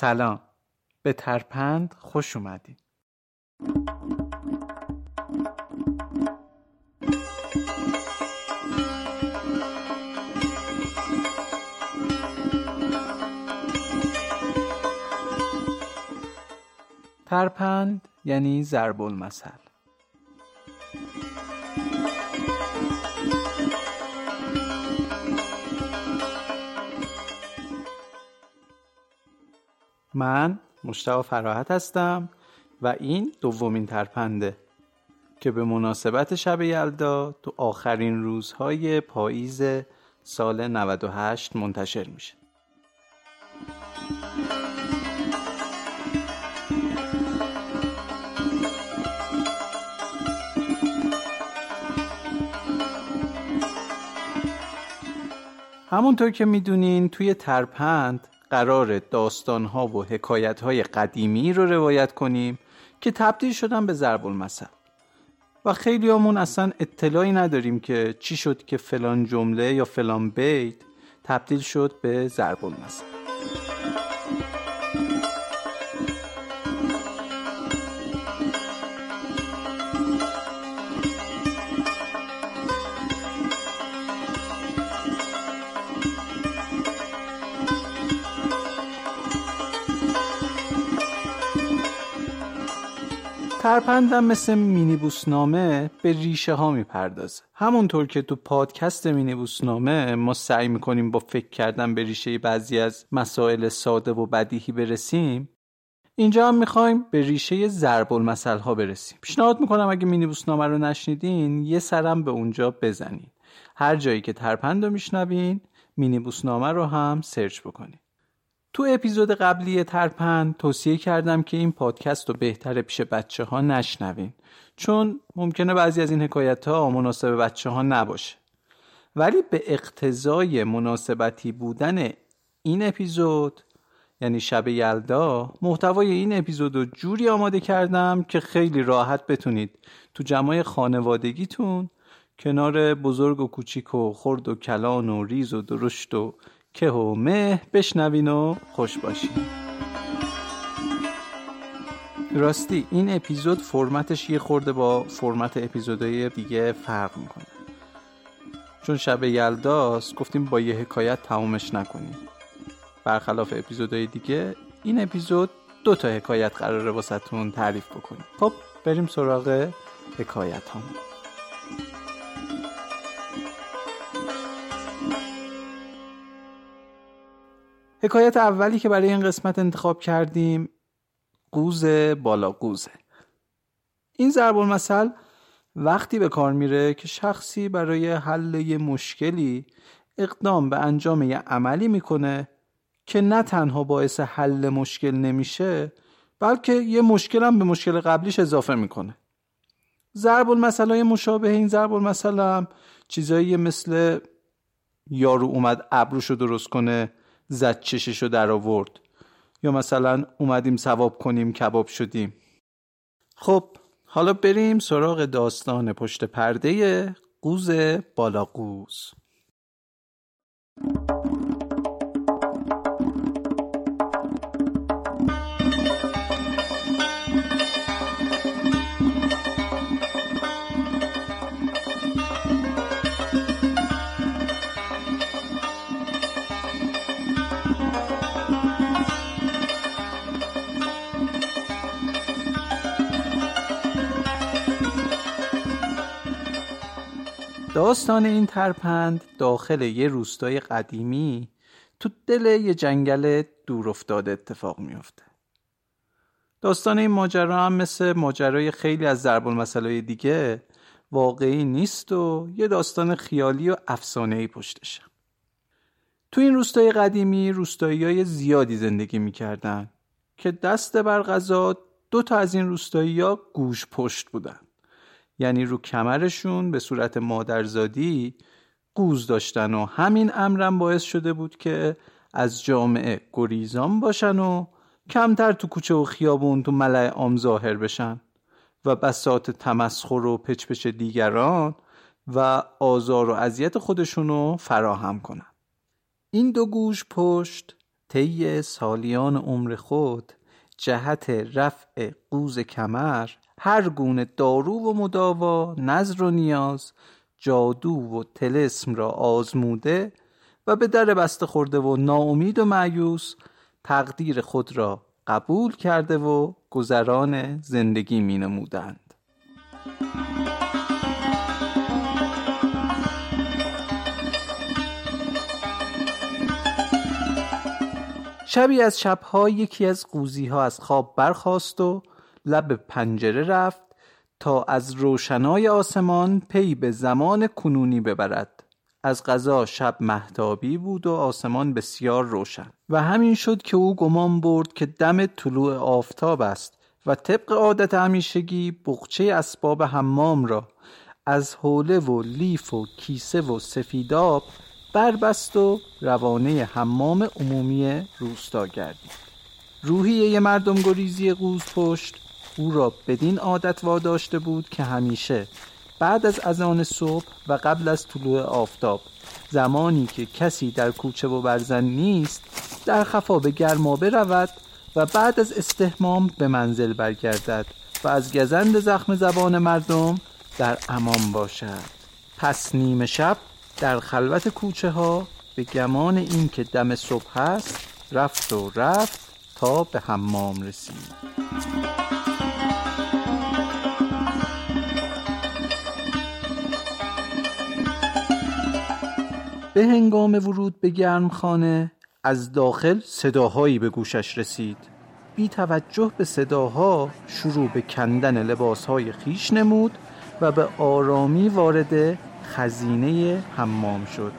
سلام. به ترپند خوش اومدید. ترپند یعنی ضرب المثل من مشتاق فراحت هستم و این دومین ترپنده که به مناسبت شب یلدا تو آخرین روزهای پاییز سال 98 منتشر میشه. همونطور که می‌دونین توی ترپند قرار داستانها و حکایتهای قدیمی رو روایت کنیم که تبدیل شدن به ضرب المثل. و خیلی همون اصلا اطلاعی نداریم که چی شد که فلان جمله یا فلان بیت تبدیل شد به ضرب المثل. ترپندم مثل مینیبوسنامه به ریشه ها می‌پردازه. همونطور که تو پادکست مینیبوسنامه ما سعی می‌کنیم با فکر کردن به ریشه بعضی از مسائل ساده و بدیهی برسیم اینجا هم می‌خوایم به ریشه ضرب المثل ها برسیم. پیشنهاد می‌کنم اگه مینیبوسنامه رو نشنیدین یه سرم به اونجا بزنین. هر جایی که ترپند رو میشنوین مینیبوسنامه رو هم سرچ بکنین. تو اپیزود قبلی ترپند توصیه کردم که این پادکست رو بهتر پیش بچه ها نشنوین. چون ممکنه بعضی از این حکایت ها مناسب بچه ها نباشه. ولی به اقتضای مناسبتی بودن این اپیزود یعنی شب یلدا محتوای این اپیزود رو جوری آماده کردم که خیلی راحت بتونید تو جمعای خانوادگیتون کنار بزرگ و کوچیک و خرد و کلان و ریز و درشت و که و مه بشنوین و خوش باشین. راستی این اپیزود فرمتش یه خورده با فرمت اپیزودهای دیگه فرق می‌کنه. چون شب یلداست گفتیم با یه حکایت تمومش نکنیم. برخلاف اپیزودهای دیگه این اپیزود دو تا حکایت قراره واسهتون تعریف بکنیم. خب بریم سراغ حکایت همون حکایت اولی که برای این قسمت انتخاب کردیم قوز بالا قوزه. این ضرب المثل وقتی به کار میره که شخصی برای حل یه مشکلی اقدام به انجام یه عملی می‌کنه که نه تنها باعث حل مشکل نمیشه بلکه یه مشکل هم به مشکل قبلیش اضافه می‌کنه. ضرب المثل مشابه این ضرب المثل هم چیزایی مثل یارو اومد ابروشو درست کنه زد چششو در آورد یا مثلا اومدیم ثواب کنیم کباب شدیم. خب حالا بریم سراغ داستان پشت پرده قوز بالا قوز داستان این ترپند داخل یه روستای قدیمی تو دل یه جنگل دور افتاده اتفاق میفته. داستان این ماجرا هم مثل ماجرای خیلی از ضرب المثلای دیگه واقعی نیست و یه داستان خیالی و افسانه‌ای پشتشه. تو این روستای قدیمی روستایی های زیادی زندگی می‌کردن که دست بر غذا دو تا از این روستایی ها گوش پشت بودن. یعنی رو کمرشون به صورت مادرزادی قوز داشتن و همین امرم باعث شده بود که از جامعه گریزان باشن و کمتر تو کوچه و خیابون تو ملع عام ظاهر بشن و بسات تمسخر و پچپچ دیگران و آزار و اذیت خودشونو فراهم کنن. این دو گوش پشت طی سالیان عمر خود جهت رفع قوز کمر هر گونه دارو و مداوا نظر و نیاز جادو و تلسم را آزموده و به در بسته خورده و ناامید و معیوس تقدیر خود را قبول کرده و گذران زندگی می نمودند. شبی از شبها یکی از قوزی ها از خواب برخاست و لب پنجره رفت تا از روشنای آسمان پی به زمان کنونی ببرد. از غذا شب محتابی بود و آسمان بسیار روشن. و همین شد که او گمان برد که دم طلوع آفتاب است و طبق عادت همیشگی بخچه اسباب حمام را از حوله و لیف و کیسه و سفیداب بربست و روانه حمام عمومی روستا گردید. روحیه مردم گریزی قوز پشت او را بدین عادت واداشته بود که همیشه بعد از اذان صبح و قبل از طلوع آفتاب زمانی که کسی در کوچه و برزن نیست در خفا به گرمابه رود و بعد از استحمام به منزل برگردد و از گزند زخم زبان مردم در امان باشد. پس نیمه شب در خلوت کوچه ها به گمان اینکه دم صبح است رفت و رفت تا به حمام رسید. به هنگام ورود به گرمخانه از داخل صداهایی به گوشش رسید. بی توجه به صداها شروع به کندن لباسهای خیش نمود و به آرامی وارد خزینه حمام شد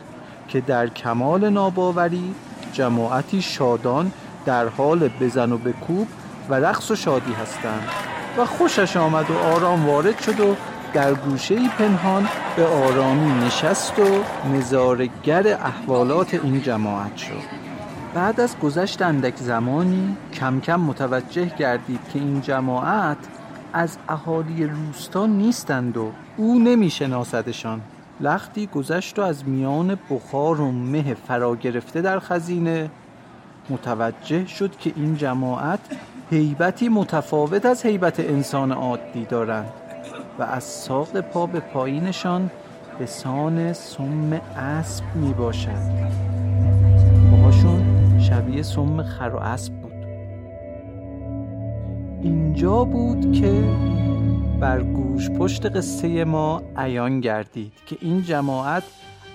که در کمال ناباوری جماعتی شادان در حال بزن و بکوب و رقص و شادی هستند. و خوشش آمد و آرام وارد شد و در گوشه پنهان به آرامی نشست و نظارگر احوالات این جماعت شد. بعد از گذشت اندک زمانی کم کم متوجه گردید که این جماعت از اهالی روستا نیستند و او نمیشناسدشان. لختی گذشت و از میان بخار و مه فرا گرفته در خزینه متوجه شد که این جماعت هیبتی متفاوت از هیبت انسان عادی دارند. و از ساق پا به پایینشان به سان سم اسب می باشد پاهاشون شبیه سم خر و اسب بود. اینجا بود که بر گوش پشت قصه ما عیان گردید که این جماعت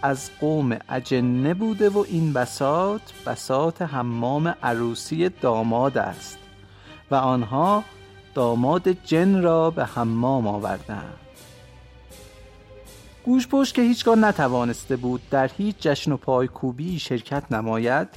از قوم اجنه بوده و این بسات بسات حمام عروسی داماد است و آنها داماد جن را به حمام گوش پشت که هیچگاه نتوانسته بود در هیچ جشن و پایکوبی شرکت نماید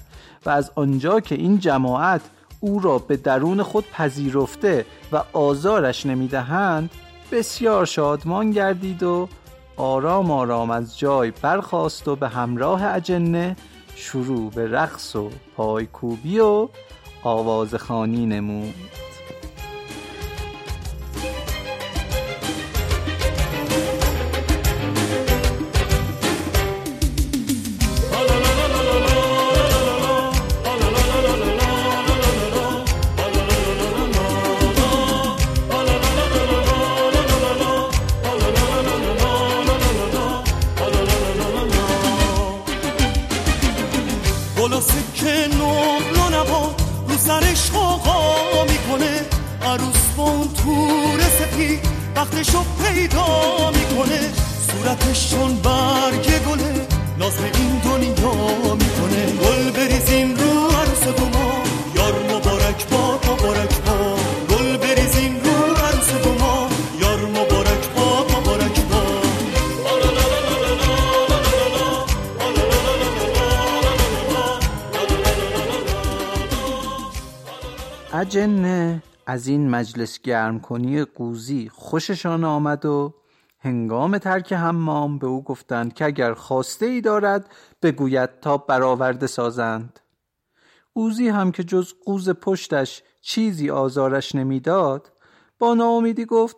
و از آنجا که این جماعت او را به درون خود پذیرفته و آزارش نمی‌دهند بسیار شادمان گردید و آرام آرام از جای برخاست و به همراه اجنه شروع به رقص و پایکوبی و آوازخانی نمود. اجنه از این مجلس گرم کنی قوزی خوششان آمد و هنگام ترک حمام به او گفتند که اگر خواسته ای دارد بگوید تا برآورده سازند. اوزی هم که جز قوز پشتش چیزی آزارش نمی‌داد با ناامیدی گفت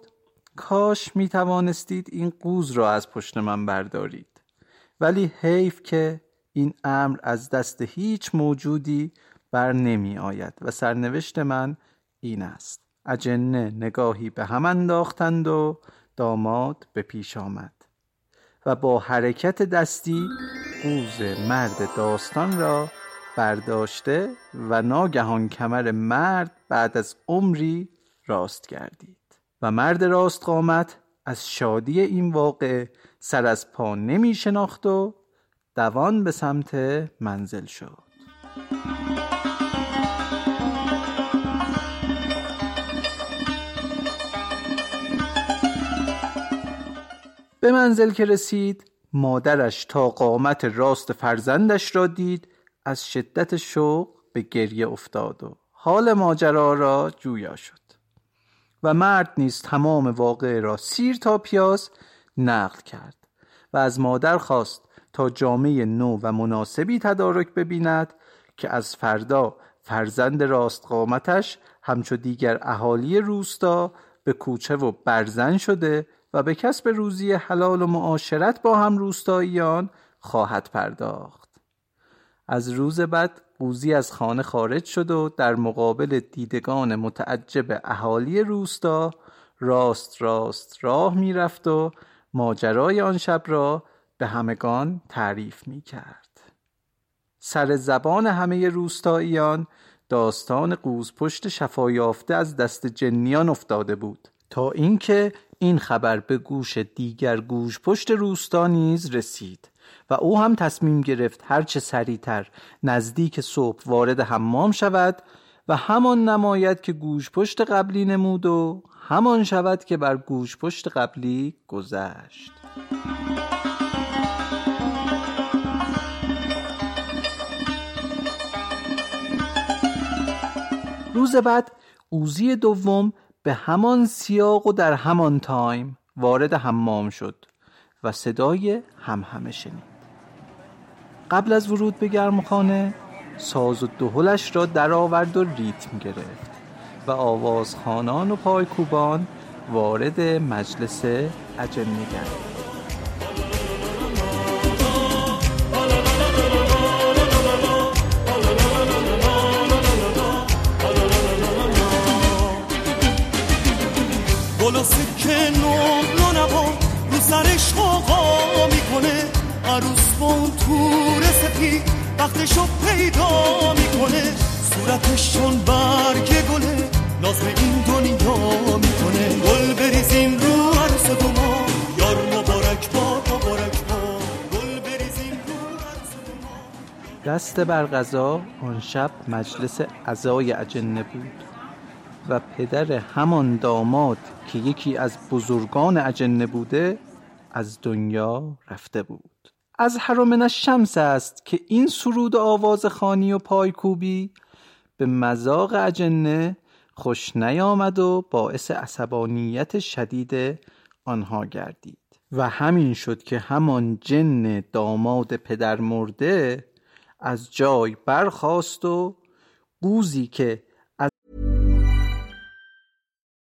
کاش می توانستید این قوز را از پشت من بردارید. ولی حیف که این امر از دست هیچ موجودی بر نمی آید و سرنوشت من این است. اجنه نگاهی به هم انداختند و داماد به پیش آمد و با حرکت دستی قوز مرد داستان را برداشته و ناگهان کمر مرد بعد از عمری راست گردید و مرد راست قامت از شادی این واقع سر از پا نمی شناخت و دوان به سمت منزل شد. به منزل که رسید مادرش تا قامت راست فرزندش را دید از شدت شوق به گریه افتاد و حال ماجرا را جویا شد. و مرد نیز تمام واقعه را سیر تا پیاز نقل کرد و از مادر خواست تا جامعه نو و مناسبی تدارک ببیند که از فردا فرزند راست قامتش همچو دیگر اهالی روستا به کوچه و برزن شده و به کسب روزی حلال و معاشرت با هم روستاییان خواهد پرداخت از روز بعد قوزی از خانه خارج شد و در مقابل دیدگان متعجب اهالی روستا راست راست راه می‌رفت و ماجرای آن شب را به همگان تعریف می کرد. سر زبان همه روستاییان داستان قوز پشت شفایافته از دست جنیان افتاده بود تا اینکه این خبر به گوش دیگر گوش پشت روستا نیز رسید و او هم تصمیم گرفت هرچه سریعتر نزدیک صبح وارد حمام شود و همان نماید که گوش پشت قبلی نمود و همان شود که بر گوش پشت قبلی گذشت. روز بعد اوزی دوم به همان سیاق و در همان تایم وارد حمام شد و صدای همهمه شنید. قبل از ورود به گرمخانه ساز و دهلش را درآورد و ریتم گرفت و آوازخانان و پایکوبان وارد مجلس اجنه گردید اون تور سپی وقتشو پیدا می‌کنه. صورتش چون برگ گله ناز این دنیا می‌کنه. گل بریزیم رو دو ما. یار مبارک با مبارک با. گل بریزیم رو دو ما. دست بر غذا آن شب مجلس عزای اجنه بود. و پدر همان داماد که یکی از بزرگان اجنه بوده از دنیا رفته بود. از حرمن شمس است که این سرود آواز خانی و پایکوبی به مذاق اجنه خوش نیامد و باعث عصبانیت شدید آنها گردید. و همین شد که همان جن داماد پدر مرده از جای برخاست و قوزی که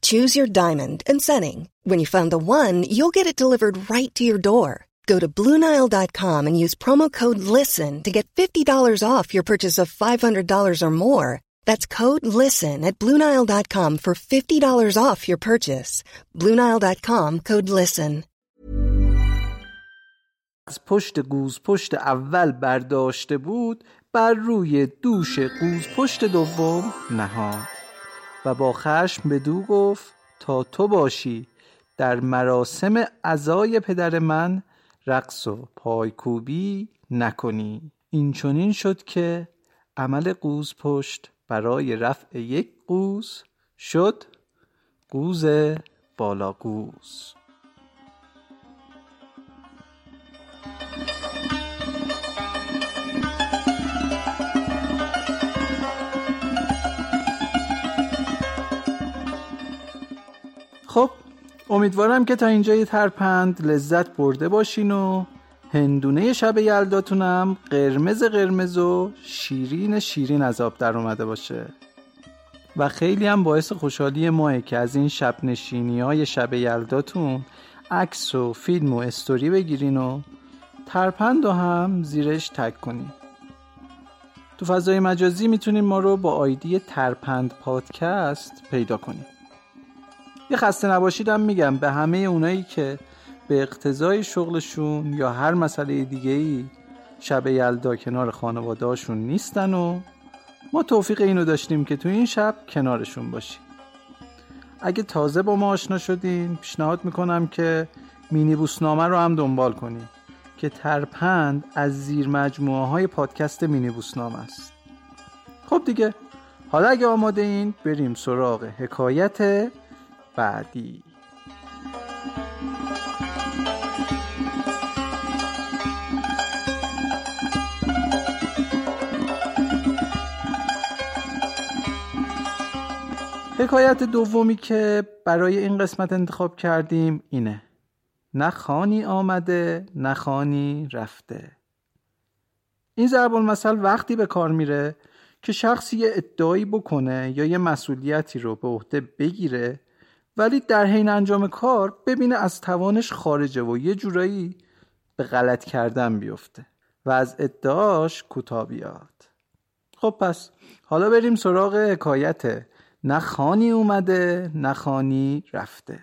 Choose your diamond and setting. When you find the one, you'll get it delivered right to your door. Go to Bluenile.com and use promo code LISTEN to get $50 off your purchase of $500 or more. That's code LISTEN at Bluenile.com for $50 off your purchase. Bluenile.com code LISTEN. از پشت گوز پشت اول برداشته بود بر روی دوش قوز پشت دوم نهاد و با خشم به دو گفت تا تو باشی در مراسم عزای پدر من رقص و پایکوبی نکنی. این چونین شد که عمل قوز پشت برای رفع یک قوز شد قوز بالا قوز. امیدوارم که تا اینجای ترپند لذت برده باشین و هندونه شب یلداتونم قرمز قرمز و شیرین شیرین از آب در اومده باشه. و خیلی هم باعث خوشحالی ماه که از این شب نشینی های شب یلداتون عکس و فیلم و استوری بگیرین و ترپند و هم زیرش تک کنین. تو فضای مجازی می‌تونین ما رو با آیدی ترپند پادکست پیدا کنین. یه خسته نباشیدم میگم به همه اونایی که به اقتضای شغلشون یا هر مسئله دیگه ای شب یلدا کنار خانوادهاشون نیستن و ما توفیق اینو داشتیم که تو این شب کنارشون باشیم. اگه تازه با ما آشنا شدین پیشنهاد می‌کنم که مینی بوسنامه رو هم دنبال کنیم که ترپند از زیر مجموعه های پادکست مینی بوسنامه است. خب دیگه حالا اگه آماده این بریم سراغ حکایت بعدی. حکایت دومی که برای این قسمت انتخاب کردیم اینه. نه خانی آمده نه خانی رفته. این ضرب المثل وقتی به کار میره که شخصی یه ادعایی بکنه یا یه مسئولیتی رو به عهده بگیره ولی در حین انجام کار ببینه از توانش خارجه و یه جورایی به غلط کردن بیفته و از ادعاش کوتاه بیاد. خب پس حالا بریم سراغ حکایت. نه خانی اومده نه خانی رفته.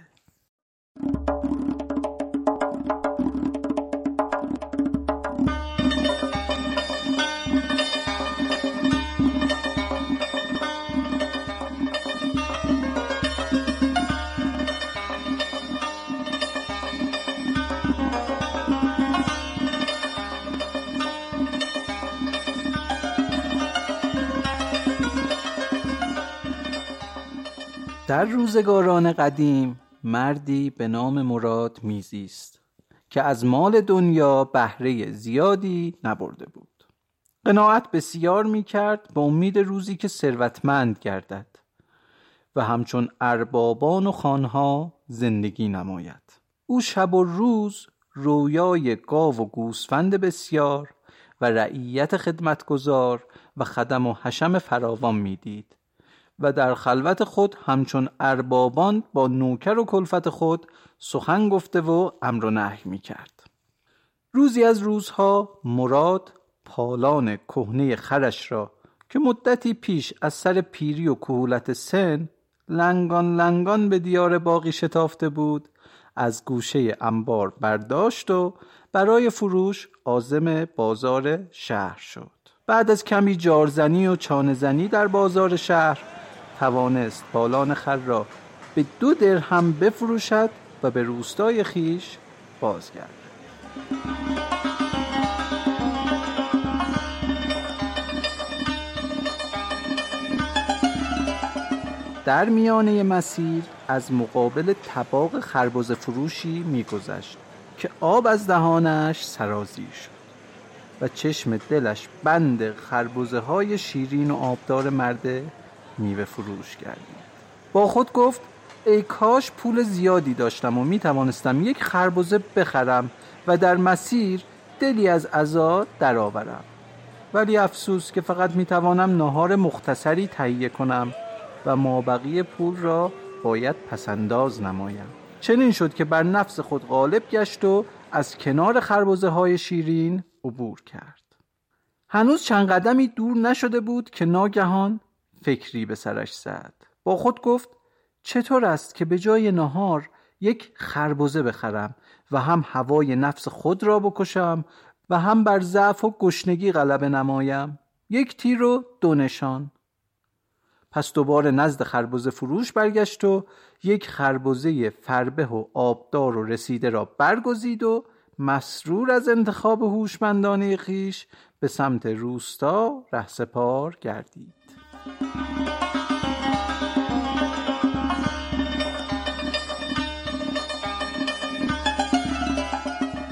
در روزگاران قدیم مردی به نام مراد میزیست که از مال دنیا بهره زیادی نبرده بود. قناعت بسیار می‌کرد به امید روزی که ثروتمند گردد و همچون اربابان و خانها زندگی نماید. او شب و روز رویای گاو و گوسفند بسیار و رعیت خدمتگزار و خدم و حشم فراوان می‌دید. و در خلوت خود همچون اربابان با نوکر و کلفت خود سخن گفته و امر و نهی می کرد. روزی از روزها مراد پالان کهنه خرش را که مدتی پیش از سر پیری و کهولت سن لنگان لنگان به دیار باقی شتافته بود از گوشه انبار برداشت و برای فروش آزم بازار شهر شد بعد از کمی جارزنی و چانزنی در بازار شهر توانست بالان خر را به دو درهم بفروشد و به روستای خیش بازگرد. در میانه مسیر از مقابل طباق خربز فروشی میگذشت که آب از دهانش سرازیر شد و چشم دلش بند خربزه های شیرین و آبدار مرده میوه فروش کردیم با خود گفت ای کاش پول زیادی داشتم و می توانستم یک خربزه بخرم و در مسیر دلی از عزا درآورم. ولی افسوس که فقط می توانم نهار مختصری تهیه کنم و مابقی پول را باید پسنداز نمایم. چنین شد که بر نفس خود غالب گشت و از کنار خربزه های شیرین عبور کرد. هنوز چند قدمی دور نشده بود که ناگهان فکری به سرش زد. با خود گفت چطور است که به جای نهار یک خربزه بخرم و هم هوای نفس خود را بکشم و هم بر ضعف و گشنگی غلبه نمایم؟ یک تیر و دو نشان. پس دوباره نزد خربزه فروش برگشت و یک خربزه فربه و آبدار و رسیده را برگزید و مسرور از انتخاب هوشمندانه خیش به سمت روستا رهسپار گردید.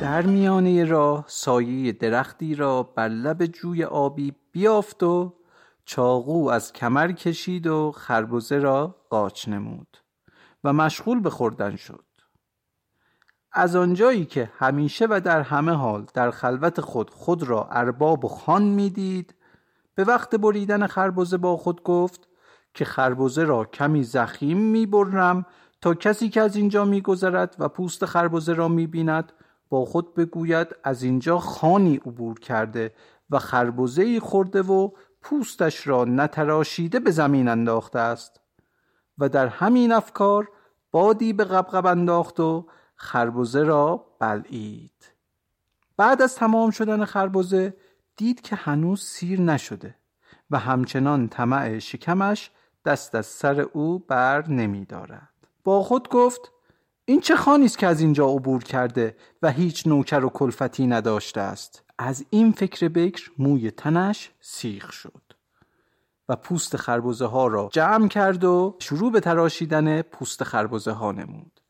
در میانه راه سایه درختی را بر لب جوی آبی بیافت و چاقو از کمر کشید و خربزه را قاچ نمود و مشغول به خوردن شد. از آنجایی که همیشه و در همه حال در خلوت خود خود را ارباب و خان می‌دید به وقت بریدن خربزه با خود گفت که خربزه را کمی زخیم می‌برم تا کسی که از اینجا میگذرد و پوست خربزه را می‌بیند با خود بگوید از اینجا خانی عبور کرده و خربزه خورده و پوستش را نتراشیده به زمین انداخته است. و در همین افکار بادی به قبقب انداخت و خربزه را بلعید. بعد از تمام شدن خربزه دید که هنوز سیر نشده و همچنان طمع شکمش دست از سر او بر نمی دارد. با خود گفت این چه خانی است که از اینجا عبور کرده و هیچ نوکر و کلفتی نداشته است از این فکر بکر موی تنش سیخ شد و پوست خربزه ها را جمع کرد و شروع به تراشیدن پوست خربزه ها نمود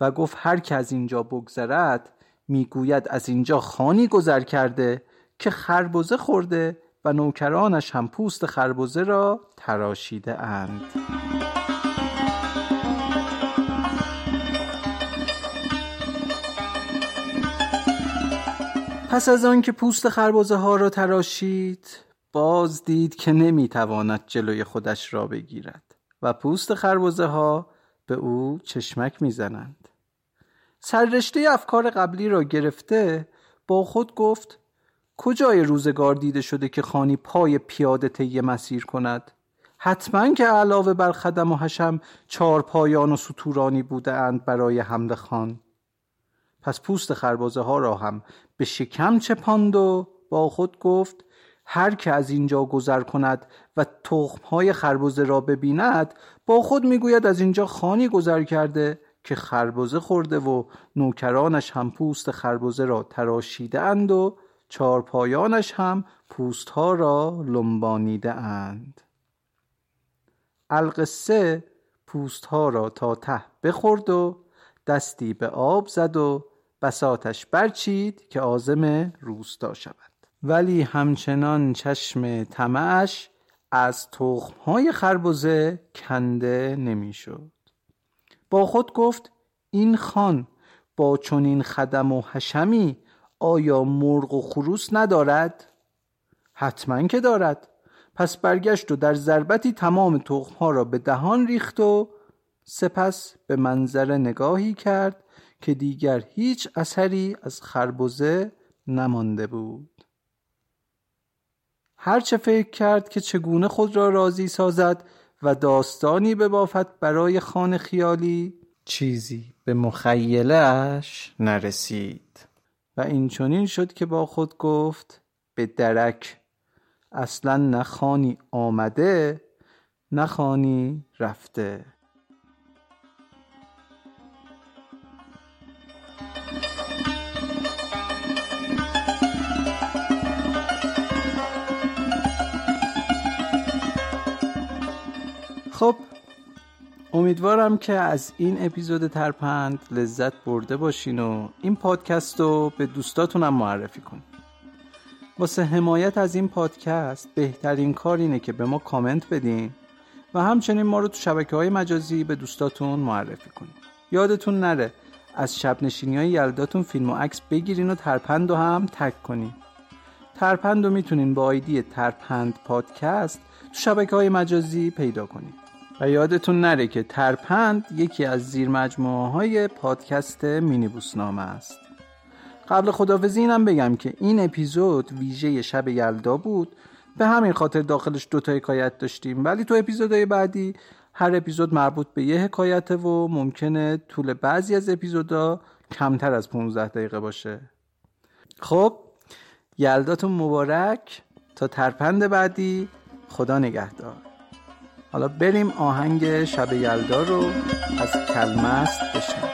و گفت هر که از اینجا بگذرد می‌گوید از اینجا خانی گذر کرده که خربزه خورده و نوکرانش هم پوست خربزه را تراشیده اند. پس از آن که پوست خربزه ها را تراشید باز دید که نمی‌تواند جلوی خودش را بگیرد و پوست خربزه ها به او چشمک می‌زنند. سررشته افکار قبلی را گرفته با خود گفت کجای روزگار دیده شده که خانی پای پیاده طی مسیر کند؟ حتما که علاوه بر خدم و حشم چهار پایان و سطورانی بوده اند برای حمل خان. پس پوست خربازه ها را هم به شکم چپاند و با خود گفت هر که از اینجا گذر کند و تخم های خربزه را ببیند با خود می‌گوید از اینجا خانی گذر کرده که خربزه خورده و نوکرانش هم پوست خربزه را تراشیده اند و چارپایانش هم پوست ها را لنبانیده اند القصه پوست ها را تا ته بخورد و دستی به آب زد و بساتش برچید که آزم روستا شود ولی همچنان چشم طمعش از تخمهای خربزه کنده نمی‌شد. با خود گفت این خان با چنین خدم و حشمی آیا مرغ و خروس ندارد؟ حتما که دارد. پس برگشت و در ضربتی تمام تخمها را به دهان ریخت و سپس به منظر نگاهی کرد که دیگر هیچ اثری از خربزه نمانده بود. هرچه فکر کرد که چگونه خود را راضی سازد و داستانی ببافد برای خانه خیالی چیزی به مخیله اش نرسید. و این چونین شد که با خود گفت به درک. اصلا نخانی آمده نخانی رفته. خب امیدوارم که از این اپیزود ترپند لذت برده باشین و این پادکست رو به دوستاتونم معرفی کنین. واسه حمایت از این پادکست بهترین کار اینه که به ما کامنت بدین و همچنین ما رو تو شبکه های مجازی به دوستاتون معرفی کنید یادتون نره از شب نشینی های یلداتون فیلم و عکس بگیرین و ترپند و هم tag کنین. ترپند رو می‌تونین با آیدی ترپند پادکست تو شبکه های مجازی پیدا کنید و یادتون نره که ترپند یکی از زیر مجموعه های پادکست مینی بوسنامه است. قبل خدافزی اینم بگم که این اپیزود ویژه شب یلدا بود. به همین خاطر داخلش دوتا حکایت داشتیم. ولی تو اپیزودهای بعدی هر اپیزود مربوط به یه حکایته و ممکنه طول بعضی از اپیزودا کمتر از 15 دقیقه باشه. خب یلداتون مبارک. تا ترپند بعدی خدا نگهدار. حالا بریم آهنگ شب یلدا رو از کلمست بشنویم.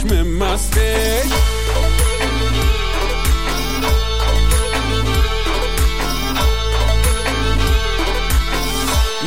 چشم مستش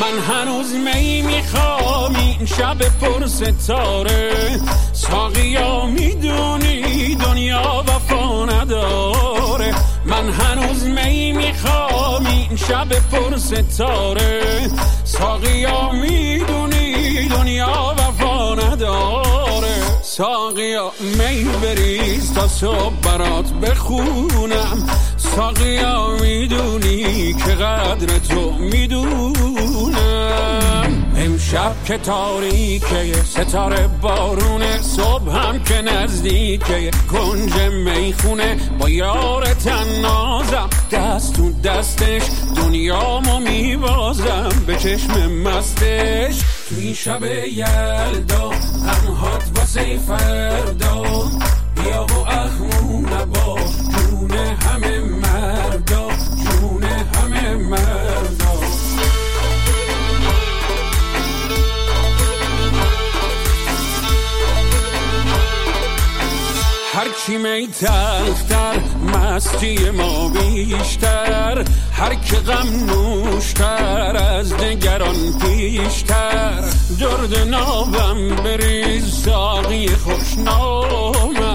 من هنوز می می‌خوام این شب پر ستاره. ساقیا می‌دونی دنیا وفا نداره. من هنوز می می‌خوام این شب پر ستاره. ساقیا می‌دونی دنیا وفا نداره. ساقیا می بریز تا صبح برات بخونم. ساقیا می‌دونی که قدر تو می‌دونم. امشب که تاریکه ستاره بارونه. صبح هم که نزدیکه کنج می‌خونه. با یار تنازم دست تو دستش. دنیامو میبازم به چشم مستش. توی شب یلدا غمهات واسه فردا. بیا و اخمون نباش جون همه مردا جون همه مردا. هرچی می تلختر مستی ما بیشتر. هر که غم نوشتر از نگران پیشتر درد نابم بریز ساقی خوشنامم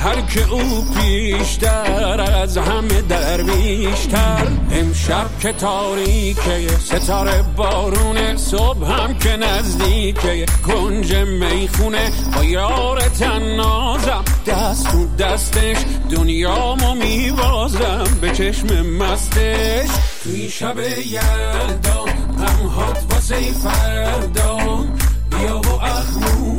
هر که او پیشتر از همه درویشتر امشب که تاریکه ستاره بارون صبح هم که نزدیکه. کنج می‌خونه با یار تنازم. دست تو دستش دنیامو میوازم به چشم مستش. توی شب یلدا غمهات واسه فردا. بیا و اخمو